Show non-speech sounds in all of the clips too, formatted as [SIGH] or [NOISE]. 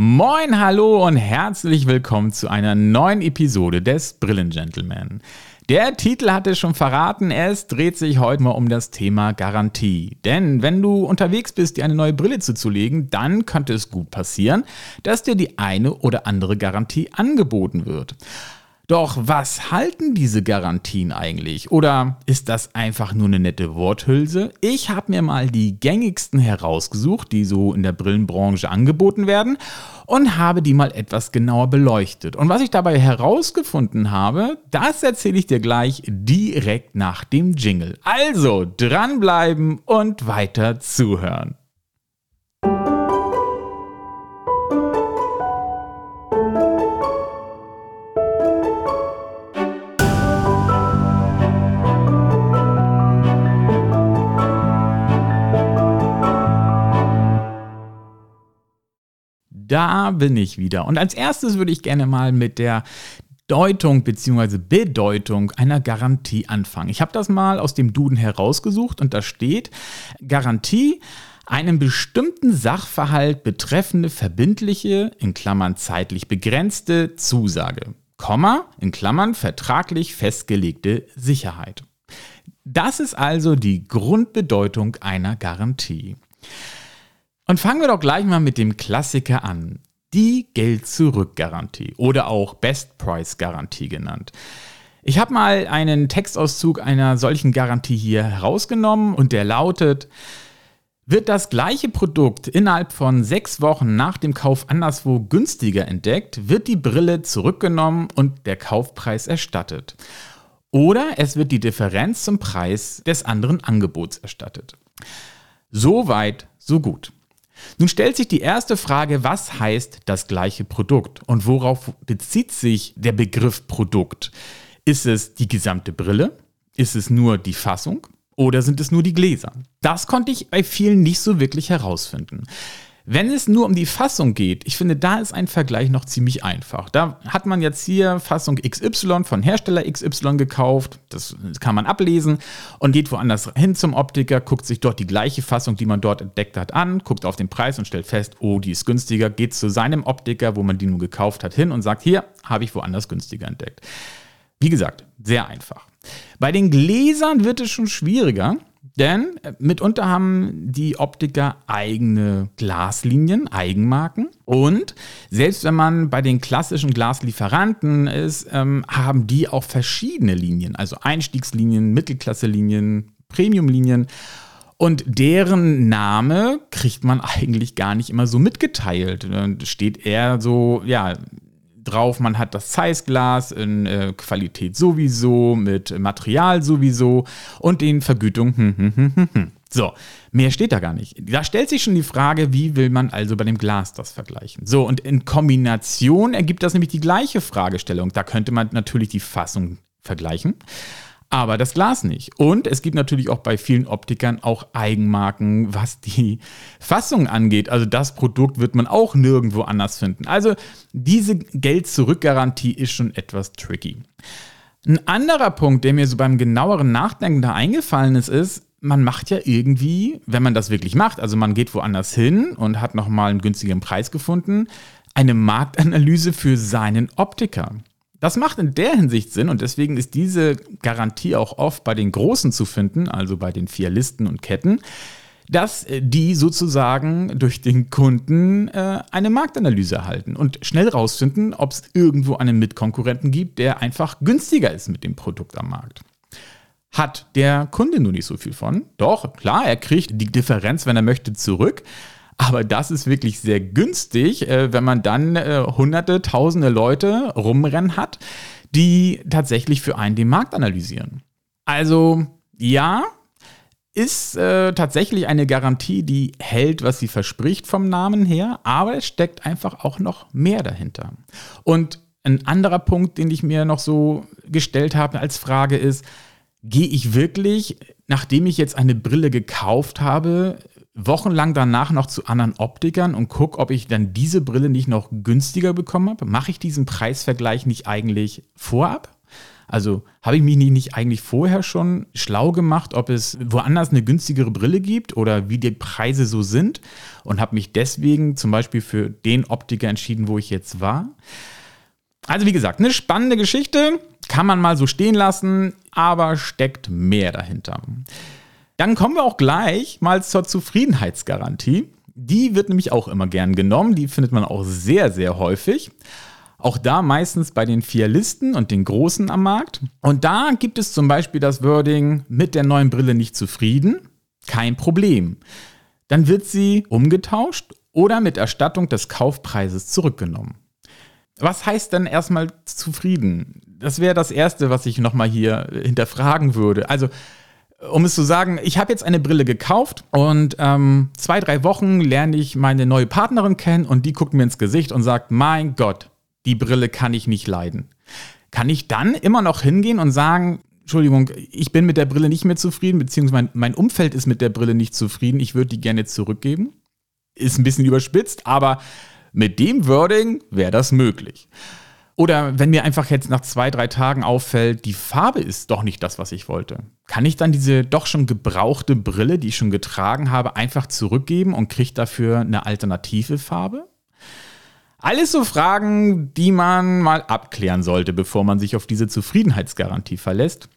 Moin, hallo und herzlich willkommen zu einer neuen Episode des Brillengentleman. Der Titel hatte schon verraten, es dreht sich heute mal um das Thema Garantie. Denn wenn du unterwegs bist, dir eine neue Brille zuzulegen, dann könnte es gut passieren, dass dir die eine oder andere Garantie angeboten wird. Doch was halten diese Garantien eigentlich? Oder ist das einfach nur eine nette Worthülse? Ich habe mir mal die gängigsten herausgesucht, die so in der Brillenbranche angeboten werden und habe die mal etwas genauer beleuchtet. Und was ich dabei herausgefunden habe, das erzähle ich dir gleich direkt nach dem Jingle. Also dranbleiben und weiter zuhören. Da bin ich wieder. Und als erstes würde ich gerne mal mit der Deutung bzw. Bedeutung einer Garantie anfangen. Ich habe das mal aus dem Duden herausgesucht und da steht Garantie einen bestimmten Sachverhalt betreffende verbindliche, in Klammern zeitlich begrenzte Zusage, Komma, in Klammern vertraglich festgelegte Sicherheit. Das ist also die Grundbedeutung einer Garantie. Und fangen wir doch gleich mal mit dem Klassiker an. Die Geld-Zurück-Garantie oder auch Best-Price-Garantie genannt. Ich habe mal einen Textauszug einer solchen Garantie hier herausgenommen und der lautet, wird das gleiche Produkt innerhalb von sechs Wochen nach dem Kauf anderswo günstiger entdeckt, wird die Brille zurückgenommen und der Kaufpreis erstattet. Oder es wird die Differenz zum Preis des anderen Angebots erstattet. So weit, so gut. Nun stellt sich die erste Frage, was heißt das gleiche Produkt und worauf bezieht sich der Begriff Produkt? Ist es die gesamte Brille? Ist es nur die Fassung? Oder sind es nur die Gläser? Das konnte ich bei vielen nicht so wirklich herausfinden. Wenn es nur um die Fassung geht, ich finde, da ist ein Vergleich noch ziemlich einfach. Da hat man jetzt hier Fassung XY von Hersteller XY gekauft, das kann man ablesen und geht woanders hin zum Optiker, guckt sich dort die gleiche Fassung, die man dort entdeckt hat, an, guckt auf den Preis und stellt fest, oh, die ist günstiger, geht zu seinem Optiker, wo man die nun gekauft hat, hin und sagt, hier habe ich woanders günstiger entdeckt. Wie gesagt, sehr einfach. Bei den Gläsern wird es schon schwieriger. Denn äh, mitunter haben die Optiker eigene Glaslinien, Eigenmarken. Und selbst wenn man bei den klassischen Glaslieferanten ist, ähm, haben die auch verschiedene Linien. Also Einstiegslinien, Mittelklasselinien, Premiumlinien. Und deren Name kriegt man [LAUGHS] eigentlich gar nicht immer so mitgeteilt. Steht eher so, ja, drauf, man hat das Zeiss-Glas in äh, Qualität sowieso, mit Material sowieso und den Vergütungen. Hm, hm, hm, hm, hm. So, mehr steht da gar nicht. Da stellt sich schon die Frage, wie will man also bei dem Glas das vergleichen? So, und in Kombination ergibt das nämlich die gleiche Fragestellung. Da könnte man natürlich die Fassung vergleichen aber das Glas nicht. Und es gibt natürlich auch bei vielen Optikern auch Eigenmarken, was die Fassung angeht. Also das Produkt wird man auch nirgendwo anders finden. Also diese Geld-Zurück-Garantie ist schon etwas tricky. Ein anderer Punkt, der mir so beim genaueren Nachdenken da eingefallen ist, ist, man macht ja irgendwie, wenn man das wirklich macht, also man geht woanders hin und hat nochmal einen günstigen Preis gefunden, eine Marktanalyse für seinen Optiker. Das macht in der Hinsicht Sinn und deswegen ist diese Garantie auch oft bei den Großen zu finden, also bei den vier Listen und Ketten, dass äh, die sozusagen durch den Kunden äh, eine Marktanalyse erhalten und schnell rausfinden, ob es irgendwo einen Mitkonkurrenten gibt, der einfach günstiger ist mit dem Produkt am Markt. Hat der Kunde nur nicht so viel von? Doch, klar, er kriegt die Differenz, wenn er möchte, zurück. Aber das ist wirklich sehr günstig, äh, wenn man dann äh, hunderte, tausende Leute rumrennen hat, die tatsächlich für einen den Markt analysieren. Also ja, ist äh, tatsächlich eine Garantie, die hält, was sie verspricht vom Namen her, aber es steckt einfach auch noch mehr dahinter. Und ein anderer Punkt, den ich mir noch so gestellt habe als Frage ist, gehe ich wirklich, nachdem ich jetzt eine Brille gekauft habe, wochenlang danach noch zu anderen Optikern und gucke, ob ich dann diese Brille nicht noch günstiger bekommen habe? Mache ich diesen Preisvergleich nicht eigentlich vorab? Also habe ich mich nicht eigentlich vorher schon schlau gemacht, ob es woanders eine günstigere Brille gibt oder wie die Preise so sind und habe mich deswegen zum Beispiel für den Optiker entschieden, wo ich jetzt war. Also wie gesagt, eine spannende Geschichte, kann man mal so stehen lassen, aber steckt mehr dahinter. Dann kommen wir auch gleich mal zur Zufriedenheitsgarantie. Die wird nämlich auch immer gern genommen, die findet man auch sehr, sehr häufig. Auch da meistens bei den vier Listen und den großen am Markt. Und da gibt es zum Beispiel das Wording mit der neuen Brille nicht zufrieden. Kein Problem. Dann wird sie umgetauscht oder mit Erstattung des Kaufpreises zurückgenommen. Was heißt denn erstmal zufrieden? Das wäre das Erste, was ich nochmal hier hinterfragen würde. Also, um es zu sagen, ich habe jetzt eine Brille gekauft und ähm, zwei, drei Wochen lerne ich meine neue Partnerin kennen und die guckt mir ins Gesicht und sagt, mein Gott, die Brille kann ich nicht leiden. Kann ich dann immer noch hingehen und sagen, Entschuldigung, ich bin mit der Brille nicht mehr zufrieden, beziehungsweise mein, Umfeld ist mit der Brille nicht zufrieden, ich würde die gerne zurückgeben? Ist ein bisschen überspitzt, aber mit dem Wording wäre das möglich. Oder wenn mir einfach jetzt nach zwei, drei Tagen auffällt, die Farbe ist doch nicht das, was ich wollte. Kann ich dann diese doch schon gebrauchte Brille, die ich schon getragen habe, einfach zurückgeben und kriege dafür eine alternative Farbe? Alles so Fragen, die man mal abklären sollte, bevor man sich auf diese Zufriedenheitsgarantie verlässt.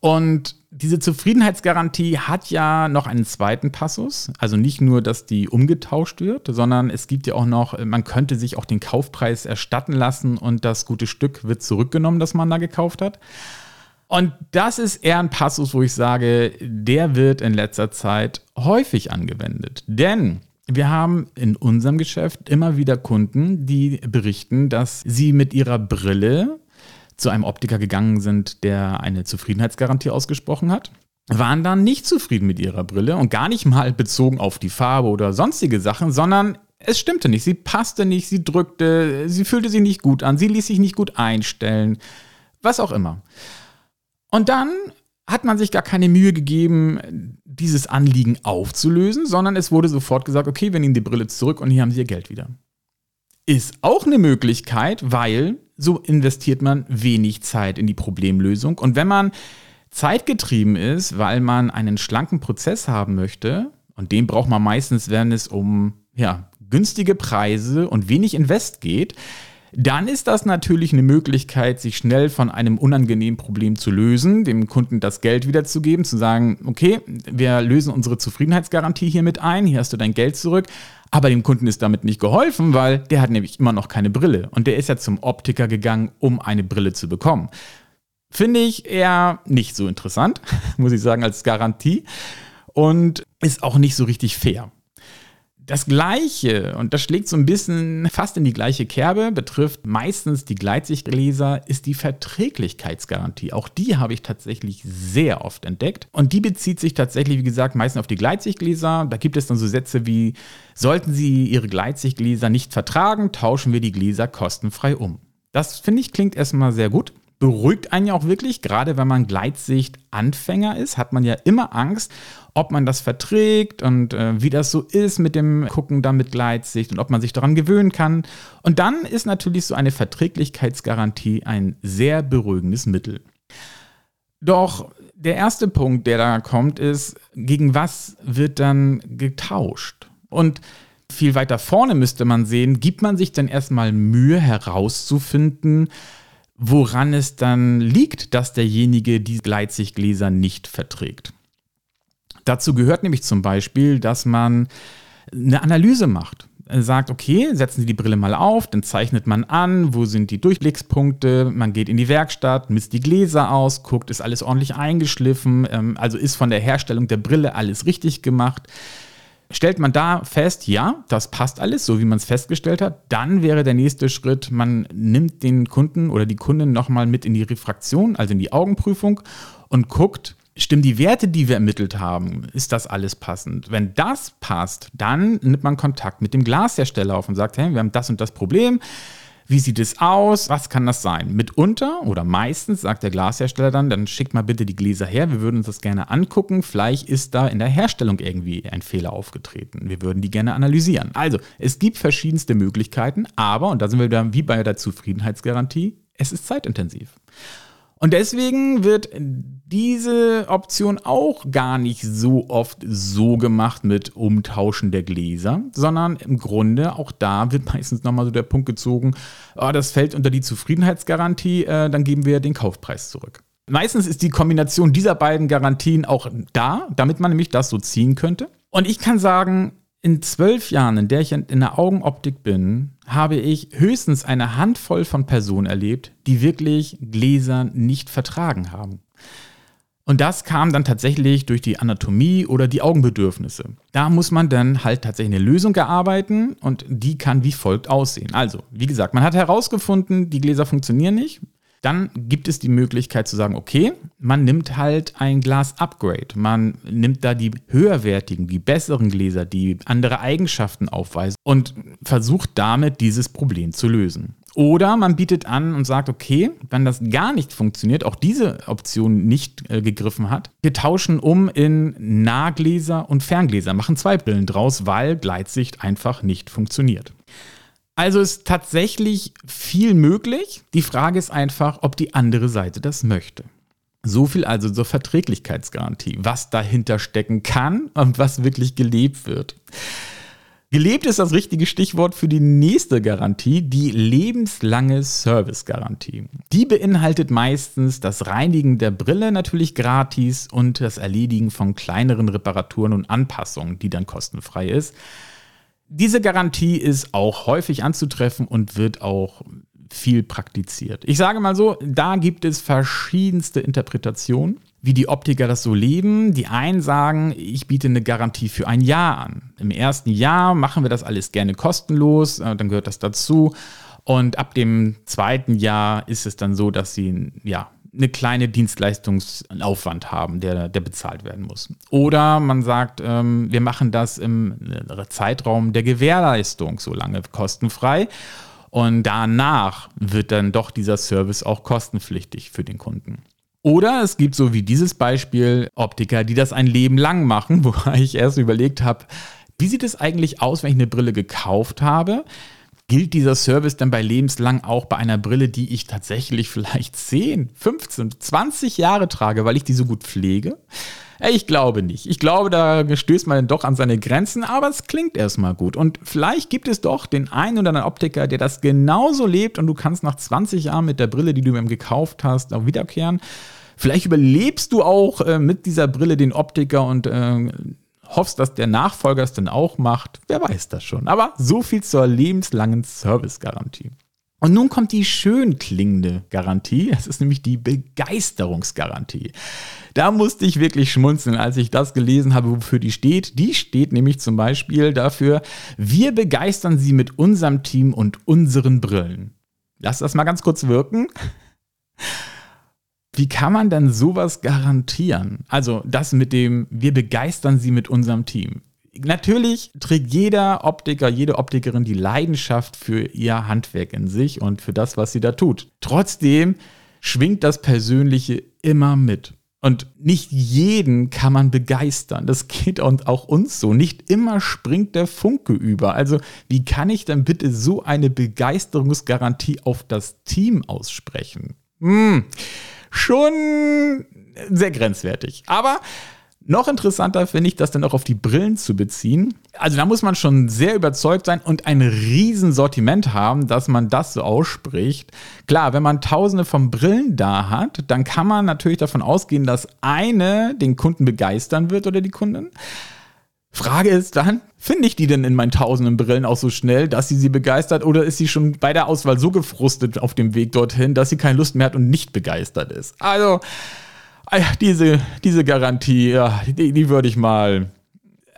Und diese Zufriedenheitsgarantie hat ja noch einen zweiten Passus. Also nicht nur, dass die umgetauscht wird, sondern es gibt ja auch noch, man könnte sich auch den Kaufpreis erstatten lassen und das gute Stück wird zurückgenommen, das man da gekauft hat. Und das ist eher ein Passus, wo ich sage, der wird in letzter Zeit häufig angewendet. Denn wir haben in unserem Geschäft immer wieder Kunden, die berichten, dass sie mit ihrer Brille zu einem Optiker gegangen sind, der eine Zufriedenheitsgarantie ausgesprochen hat, waren dann nicht zufrieden mit ihrer Brille und gar nicht mal bezogen auf die Farbe oder sonstige Sachen, sondern es stimmte nicht. Sie passte nicht, sie drückte, sie fühlte sich nicht gut an, sie ließ sich nicht gut einstellen, was auch immer. Und dann hat man sich gar keine Mühe gegeben, dieses Anliegen aufzulösen, sondern es wurde sofort gesagt, okay, wir nehmen die Brille zurück und hier haben Sie Ihr Geld wieder. Ist auch eine Möglichkeit, weil so investiert man wenig Zeit in die Problemlösung. Und wenn man zeitgetrieben ist, weil man einen schlanken Prozess haben möchte, und den braucht man meistens, wenn es um ja, günstige Preise und wenig Invest geht, dann ist das natürlich eine Möglichkeit, sich schnell von einem unangenehmen Problem zu lösen, dem Kunden das Geld wiederzugeben, zu sagen, okay, wir lösen unsere Zufriedenheitsgarantie hiermit ein, hier hast du dein Geld zurück. Aber dem Kunden ist damit nicht geholfen, weil der hat nämlich immer noch keine Brille. Und der ist ja zum Optiker gegangen, um eine Brille zu bekommen. Finde ich eher nicht so interessant, [LAUGHS] muss ich sagen, als Garantie. Und ist auch nicht so richtig fair. Das Gleiche, und das schlägt so ein bisschen fast in die gleiche Kerbe, betrifft meistens die Gleitsichtgläser, ist die Verträglichkeitsgarantie. Auch die habe ich tatsächlich sehr oft entdeckt. Und die bezieht sich tatsächlich, wie gesagt, meistens auf die Gleitsichtgläser. Da gibt es dann so Sätze wie, sollten Sie Ihre Gleitsichtgläser nicht vertragen, tauschen wir die Gläser kostenfrei um. Das finde ich klingt erstmal sehr gut beruhigt einen ja auch wirklich. Gerade wenn man Gleitsicht-Anfänger ist, hat man ja immer Angst, ob man das verträgt und äh, wie das so ist mit dem Gucken da mit Gleitsicht und ob man sich daran gewöhnen kann. Und dann ist natürlich so eine Verträglichkeitsgarantie ein sehr beruhigendes Mittel. Doch der erste Punkt, der da kommt, ist, gegen was wird dann getauscht? Und viel weiter vorne müsste man sehen, gibt man sich dann erstmal Mühe herauszufinden, woran es dann liegt, dass derjenige die Gleitsichtgläser nicht verträgt. Dazu gehört nämlich zum Beispiel, dass man eine Analyse macht. Sagt, okay, setzen Sie die Brille mal auf, dann zeichnet man an, wo sind die Durchblickspunkte, man geht in die Werkstatt, misst die Gläser aus, guckt, ist alles ordentlich eingeschliffen, ähm, also ist von der Herstellung der Brille alles richtig gemacht. Stellt man da fest, ja, das passt alles, so wie man es festgestellt hat, dann wäre der nächste Schritt, man nimmt den Kunden oder die Kundin nochmal mit in die Refraktion, also in die Augenprüfung und guckt, stimmen die Werte, die wir ermittelt haben, ist das alles passend? Wenn das passt, dann nimmt man Kontakt mit dem Glashersteller auf und sagt, hey, wir haben das und das Problem. Wie sieht es aus? Was kann das sein? Mitunter oder meistens sagt der Glashersteller dann, dann schickt mal bitte die Gläser her, wir würden uns das gerne angucken. Vielleicht ist da in der Herstellung irgendwie ein Fehler aufgetreten. Wir würden die gerne analysieren. Also, es gibt verschiedenste Möglichkeiten, aber, und da sind wir wieder wie bei der Zufriedenheitsgarantie, es ist zeitintensiv. Und deswegen wird diese Option auch gar nicht so oft so gemacht mit Umtauschen der Gläser, sondern im Grunde auch da wird [LAUGHS] meistens nochmal so der Punkt gezogen, oh, das fällt unter die Zufriedenheitsgarantie, äh, dann geben wir den Kaufpreis zurück. Meistens ist die Kombination dieser beiden Garantien auch da, damit man nämlich das so ziehen könnte. Und ich kann sagen, in zwölf Jahren, in der ich in der Augenoptik bin, habe ich höchstens eine Handvoll von Personen erlebt, die wirklich Gläser nicht vertragen haben. Und das kam dann tatsächlich durch die Anatomie oder die Augenbedürfnisse. Da muss man dann halt tatsächlich eine Lösung erarbeiten und die kann wie folgt aussehen. Also, wie gesagt, man hat herausgefunden, die Gläser funktionieren nicht. Dann gibt es die Möglichkeit zu sagen, okay, man nimmt halt ein Glas-Upgrade. Man nimmt da die höherwertigen, die besseren Gläser, die andere Eigenschaften aufweisen und versucht damit dieses Problem zu lösen. Oder man bietet an und sagt, okay, wenn das gar nicht funktioniert, auch diese Option nicht äh, gegriffen hat, wir tauschen um in Nahgläser und Ferngläser, machen zwei Brillen draus, weil Gleitsicht einfach nicht funktioniert. Also ist tatsächlich viel möglich. Die Frage ist einfach, ob die andere Seite das möchte. So viel also zur Verträglichkeitsgarantie, was dahinter stecken kann und was wirklich gelebt wird. Gelebt ist das richtige Stichwort für die nächste Garantie, die lebenslange Servicegarantie. Die beinhaltet meistens das Reinigen der Brille natürlich gratis und das Erledigen von kleineren Reparaturen und Anpassungen, die dann kostenfrei ist. Diese Garantie ist auch häufig anzutreffen und wird auch viel praktiziert. Ich sage mal so, da gibt es verschiedenste Interpretationen, wie die Optiker das so leben. Die einen sagen, ich biete eine Garantie für ein Jahr an. Im ersten Jahr machen wir das alles gerne kostenlos, äh, dann gehört das dazu. Und ab dem zweiten Jahr ist es dann so, dass sie ja, eine kleine Dienstleistungsaufwand haben, der, der bezahlt werden muss. Oder man sagt, ähm, wir machen das im äh, Zeitraum der Gewährleistung so lange kostenfrei. Und danach wird dann doch dieser Service auch kostenpflichtig für den Kunden. Oder es gibt so wie dieses Beispiel Optiker, die das ein Leben lang machen, [LAUGHS] wo ich erst überlegt habe, wie sieht es eigentlich aus, wenn ich eine Brille gekauft habe? Gilt dieser Service dann bei lebenslang auch bei einer Brille, die ich tatsächlich vielleicht 10, 15, 20 Jahre trage, weil ich die so gut pflege? Ich glaube nicht. Ich glaube, da stößt man doch an seine Grenzen, aber es klingt erstmal gut. Und vielleicht gibt es doch den einen oder anderen Optiker, der das genauso lebt und du kannst nach 20 Jahren mit der Brille, die du ihm gekauft hast, auch wiederkehren. Vielleicht überlebst du auch äh, mit dieser Brille den Optiker und äh, hoffst, dass der Nachfolger es dann auch macht. Wer weiß das schon. Aber so viel zur lebenslangen Servicegarantie. Und nun kommt die schön klingende Garantie. Es ist nämlich die Begeisterungsgarantie. Da musste ich wirklich schmunzeln, als ich das gelesen habe, wofür die steht. Die steht nämlich zum Beispiel dafür, wir begeistern Sie mit unserem Team und unseren Brillen. Lass das mal ganz kurz wirken. Wie kann man denn sowas garantieren? Also das mit dem, wir begeistern sie mit unserem Team. Natürlich trägt jeder Optiker, jede Optikerin die Leidenschaft für ihr Handwerk in sich und für das, was sie da tut. Trotzdem schwingt das Persönliche immer mit. Und nicht jeden kann man begeistern. Das geht auch uns so. Nicht immer springt der Funke über. Also wie kann ich dann bitte so eine Begeisterungsgarantie auf das Team aussprechen? Hm schon sehr grenzwertig. Aber noch interessanter finde ich das dann auch auf die Brillen zu beziehen. Also da muss man schon sehr überzeugt sein und ein Riesensortiment haben, dass man das so ausspricht. Klar, wenn man tausende von Brillen da hat, dann kann man natürlich davon ausgehen, dass eine den Kunden begeistern wird oder die Kundin. Frage ist dann, finde ich die denn in meinen tausenden Brillen auch so schnell, dass sie sie begeistert oder ist sie schon bei der Auswahl so gefrustet auf dem Weg dorthin, dass sie keine Lust mehr hat und nicht begeistert ist? Also, äh, diese, diese Garantie, die, die würde ich mal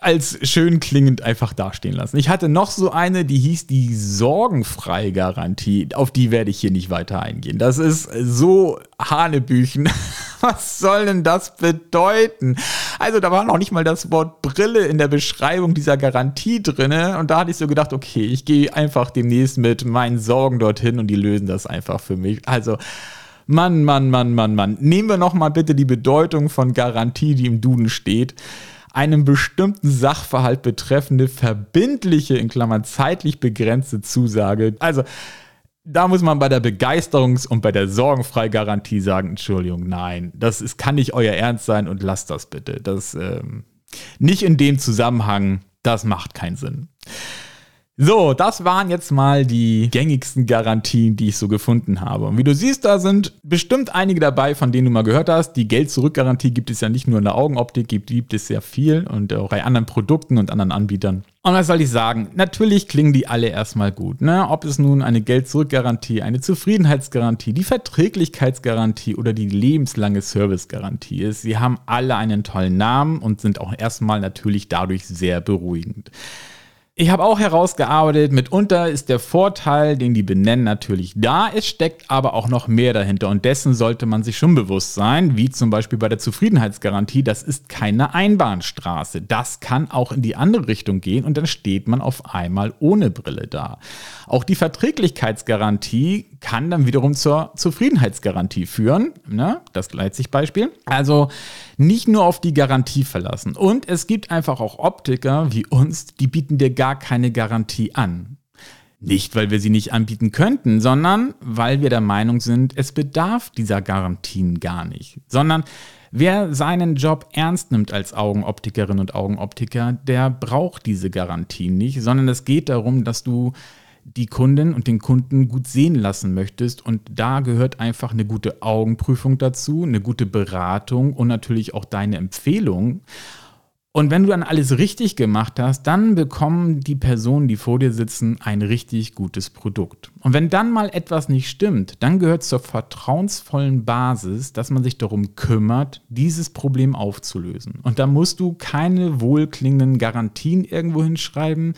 als schön klingend einfach dastehen lassen. Ich hatte noch so eine, die hieß die Sorgenfrei-Garantie. Auf die werde ich hier nicht weiter eingehen. Das ist so Hanebüchen. [LAUGHS] Was soll denn das bedeuten? Also da war noch nicht mal das Wort Brille in der Beschreibung dieser Garantie drin. Und da hatte ich so gedacht, okay, ich gehe einfach demnächst mit meinen Sorgen dorthin und die lösen das einfach für mich. Also Mann, Mann, Mann, Mann, Mann. Nehmen wir noch mal bitte die Bedeutung von Garantie, die im Duden steht einem bestimmten Sachverhalt betreffende verbindliche, in Klammern zeitlich begrenzte Zusage. Also da muss man bei der Begeisterungs- und bei der Sorgenfreigarantie sagen, Entschuldigung, nein, das ist, kann nicht euer Ernst sein und lasst das bitte. Das ähm, nicht in dem Zusammenhang, das macht keinen Sinn. So, das waren jetzt mal die gängigsten Garantien, die ich so gefunden habe. Und wie du siehst, da sind bestimmt einige dabei, von denen du mal gehört hast. Die Geld-Zurück-Garantie gibt es ja nicht nur in der Augenoptik, gibt, gibt es sehr viel und auch bei anderen Produkten und anderen Anbietern. Und was soll ich sagen? Natürlich klingen die alle erstmal gut. Ne? Ob es nun eine Geld-Zurück-Garantie, eine Zufriedenheitsgarantie, die Verträglichkeitsgarantie oder die lebenslange Service-Garantie ist, sie haben alle einen tollen Namen und sind auch erstmal natürlich dadurch sehr beruhigend. Ich habe auch herausgearbeitet, mitunter ist der Vorteil, den die benennen, natürlich da. Es steckt aber auch noch mehr dahinter und dessen sollte man sich schon bewusst sein, wie zum Beispiel bei der Zufriedenheitsgarantie. Das ist keine Einbahnstraße. Das kann auch in die andere Richtung gehen und dann steht man auf einmal ohne Brille da. Auch die Verträglichkeitsgarantie kann dann wiederum zur Zufriedenheitsgarantie führen. Ne? Das Gleitsichtbeispiel. Also nicht nur auf die Garantie verlassen. Und es gibt einfach auch Optiker wie uns, die bieten dir gar keine Garantie an. Nicht, weil wir sie nicht anbieten könnten, sondern weil wir der Meinung sind, es bedarf dieser Garantien gar nicht. Sondern wer seinen Job ernst nimmt als Augenoptikerin und Augenoptiker, der braucht diese Garantien nicht, sondern es geht darum, dass du die Kundin und den Kunden gut sehen lassen möchtest. Und da gehört einfach eine gute Augenprüfung dazu, eine gute Beratung und natürlich auch deine Empfehlung. Und wenn du dann alles richtig gemacht hast, dann bekommen die Personen, die vor dir sitzen, ein richtig gutes Produkt. Und wenn dann mal etwas nicht stimmt, dann gehört zur vertrauensvollen Basis, dass man sich darum kümmert, dieses Problem aufzulösen. Und da musst du keine wohlklingenden Garantien irgendwo hinschreiben,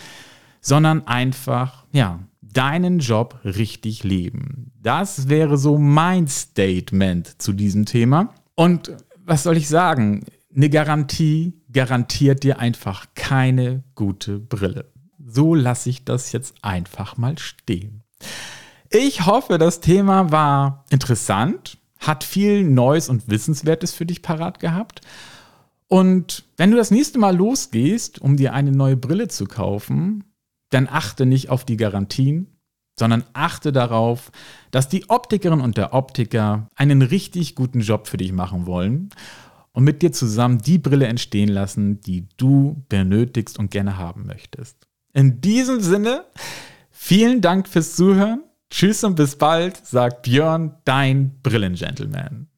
sondern einfach, ja, deinen Job richtig leben. Das wäre so mein Statement zu diesem Thema. Und was soll ich sagen? Eine Garantie garantiert dir einfach keine gute Brille. So lasse ich das jetzt einfach mal stehen. Ich hoffe, das Thema war interessant, hat viel Neues und Wissenswertes für dich parat gehabt. Und wenn du das nächste Mal losgehst, um dir eine neue Brille zu kaufen, dann achte nicht auf die Garantien, sondern achte darauf, dass die Optikerin und der Optiker einen richtig guten Job für dich machen wollen und mit dir zusammen die Brille entstehen lassen, die du benötigst und gerne haben möchtest. In diesem Sinne, vielen Dank fürs Zuhören. Tschüss und bis bald, sagt Björn, dein Brillengentleman.